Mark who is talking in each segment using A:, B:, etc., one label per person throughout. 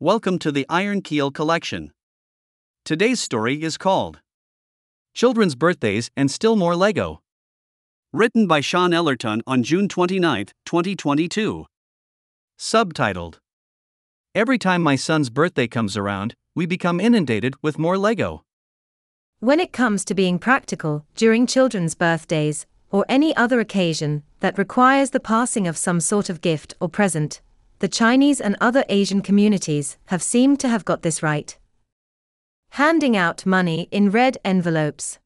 A: Welcome to the Iron Keel Collection. Today's story is called Children's Birthdays and Still More Lego. Written by Shôn Ellerton on June 29, 2022. Subtitled Every time my son's birthday comes around, we become inundated with more Lego.
B: When it comes to being practical during children's birthdays, or any other occasion that requires the passing of some sort of gift or present, the Chinese and other Asian communities have seemed to have got this right. Handing out money in red envelopes.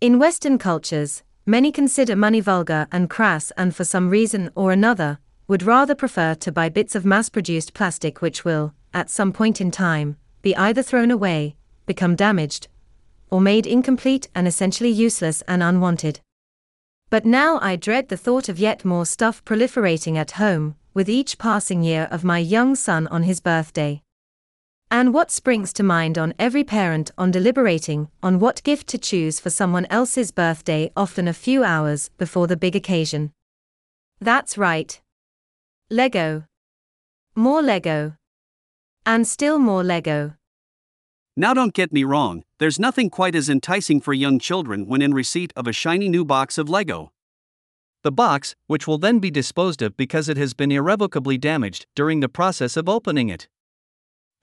B: In Western cultures, many consider money vulgar and crass, and for some reason or another, would rather prefer to buy bits of mass produced plastic which will, at some point in time, be either thrown away, become damaged, or made incomplete and essentially useless and unwanted. But now I dread the thought of yet more stuff proliferating at home, with each passing year of my young son on his birthday. And what springs to mind on every parent on deliberating on what gift to choose for someone else's birthday, often a few hours before the big occasion? That's right. Lego. More Lego. And still more Lego.
A: Now, don't get me wrong, there's nothing quite as enticing for young children when in receipt of a shiny new box of Lego. The box, which will then be disposed of because it has been irrevocably damaged during the process of opening it.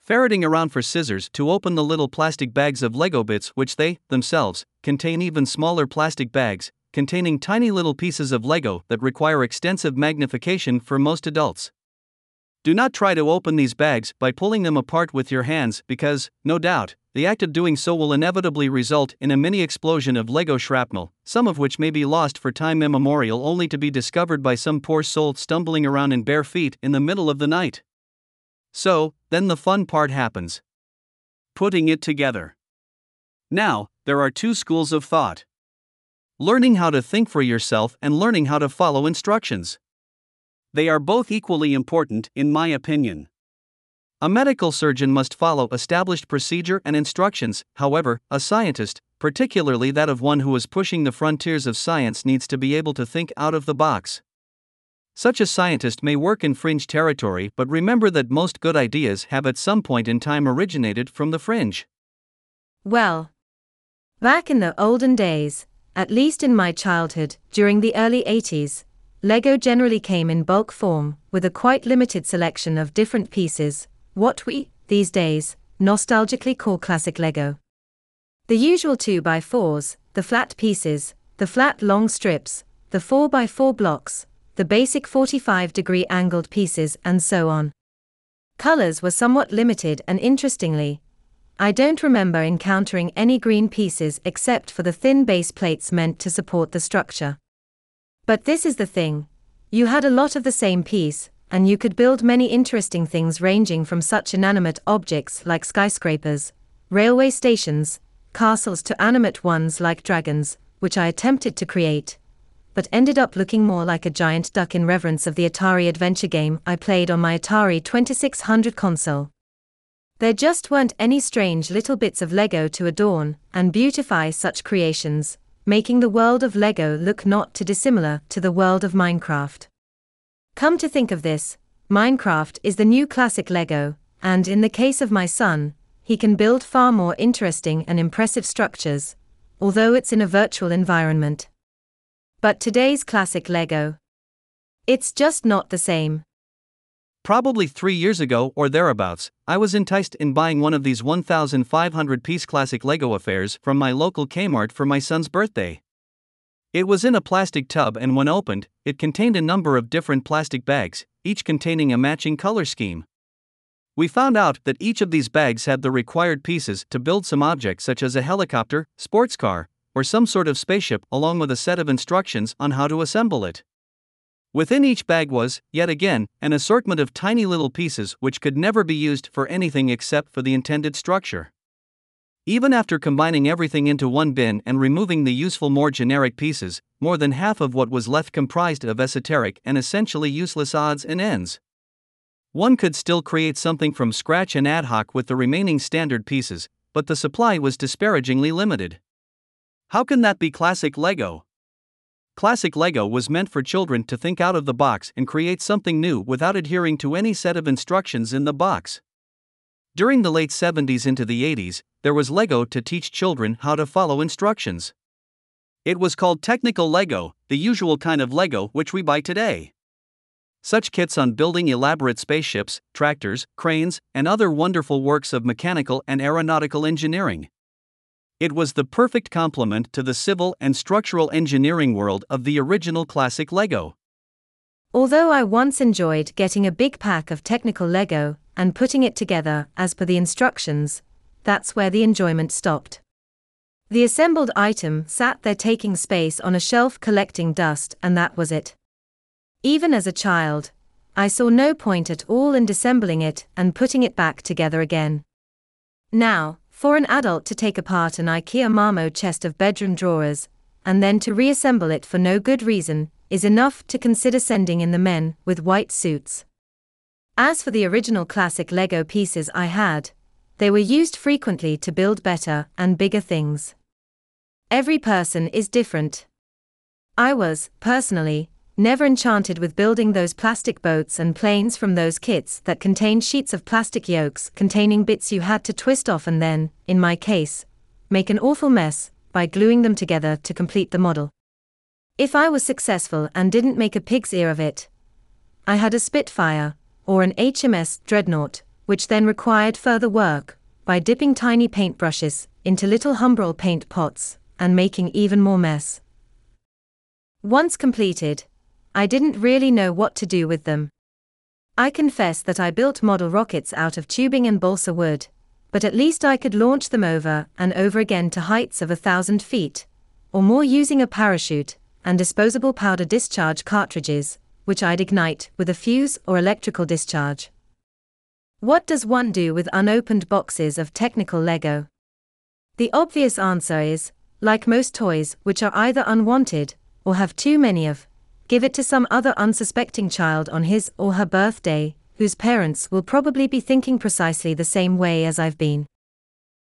A: Ferreting around for scissors to open the little plastic bags of Lego bits, which they, themselves, contain even smaller plastic bags, containing tiny little pieces of Lego that require extensive magnification for most adults. Do not try to open these bags by pulling them apart with your hands because, no doubt, the act of doing so will inevitably result in a mini explosion of Lego shrapnel, some of which may be lost for time immemorial only to be discovered by some poor soul stumbling around in bare feet in the middle of the night. So, then the fun part happens putting it together. Now, there are two schools of thought learning how to think for yourself and learning how to follow instructions. They are both equally important, in my opinion. A medical surgeon must follow established procedure and instructions, however, a scientist, particularly that of one who is pushing the frontiers of science, needs to be able to think out of the box. Such a scientist may work in fringe territory, but remember that most good ideas have at some point in time originated from the fringe.
B: Well, back in the olden days, at least in my childhood, during the early 80s, Lego generally came in bulk form, with a quite limited selection of different pieces, what we, these days, nostalgically call classic Lego. The usual 2x4s, the flat pieces, the flat long strips, the 4x4 blocks, the basic 45 degree angled pieces, and so on. Colors were somewhat limited, and interestingly, I don't remember encountering any green pieces except for the thin base plates meant to support the structure. But this is the thing you had a lot of the same piece, and you could build many interesting things ranging from such inanimate objects like skyscrapers, railway stations, castles to animate ones like dragons, which I attempted to create, but ended up looking more like a giant duck in reverence of the Atari adventure game I played on my Atari 2600 console. There just weren't any strange little bits of Lego to adorn and beautify such creations, making the world of LEGO look not too dissimilar to the world of Minecraft. Come to think of this, Minecraft is the new classic LEGO, and in the case of my son, he can build far more interesting and impressive structures, although it's in a virtual environment. But today's classic LEGO, it's just not the same.
A: Probably three years ago or thereabouts, I was enticed in buying one of these 1,500 piece classic Lego affairs from my local Kmart for my son's birthday. It was in a plastic tub, and when opened, it contained a number of different plastic bags, each containing a matching color scheme. We found out that each of these bags had the required pieces to build some object such as a helicopter, sports car, or some sort of spaceship, along with a set of instructions on how to assemble it. Within each bag was, yet again, an assortment of tiny little pieces which could never be used for anything except for the intended structure. Even after combining everything into one bin and removing the useful more generic pieces, more than half of what was left comprised of esoteric and essentially useless odds and ends. One could still create something from scratch and ad hoc with the remaining standard pieces, but the supply was disparagingly limited. How can that be classic Lego? Classic Lego was meant for children to think out of the box and create something new without adhering to any set of instructions in the box. During the late 70s into the 80s, there was Lego to teach children how to follow instructions. It was called Technical Lego, the usual kind of Lego which we buy today. Such kits on building elaborate spaceships, tractors, cranes, and other wonderful works of mechanical and aeronautical engineering. It was the perfect complement to the civil and structural engineering world of the original classic Lego.
B: Although I once enjoyed getting a big pack of technical Lego and putting it together as per the instructions, that's where the enjoyment stopped. The assembled item sat there taking space on a shelf collecting dust, and that was it. Even as a child, I saw no point at all in disassembling it and putting it back together again. Now, for an adult to take apart an IKEA Malm chest of bedroom drawers, and then to reassemble it for no good reason, is enough to consider sending in the men with white suits. As for the original classic Lego pieces I had, they were used frequently to build better and bigger things. Every person is different. I was, personally, never enchanted with building those plastic boats and planes from those kits that contained sheets of plastic yokes containing bits you had to twist off and then, in my case, make an awful mess by gluing them together to complete the model. If I was successful and didn't make a pig's ear of it, I had a Spitfire, or an HMS Dreadnought, which then required further work by dipping tiny paintbrushes into little Humbrol paint pots and making even more mess. Once completed, I didn't really know what to do with them. I confess that I built model rockets out of tubing and balsa wood, but at least I could launch them over and over again to heights of a thousand feet, or more using a parachute and disposable powder discharge cartridges, which I'd ignite with a fuse or electrical discharge. What does one do with unopened boxes of technical Lego? The obvious answer is, like most toys which are either unwanted or have too many of, give it to some other unsuspecting child on his or her birthday, whose parents will probably be thinking precisely the same way as I've been.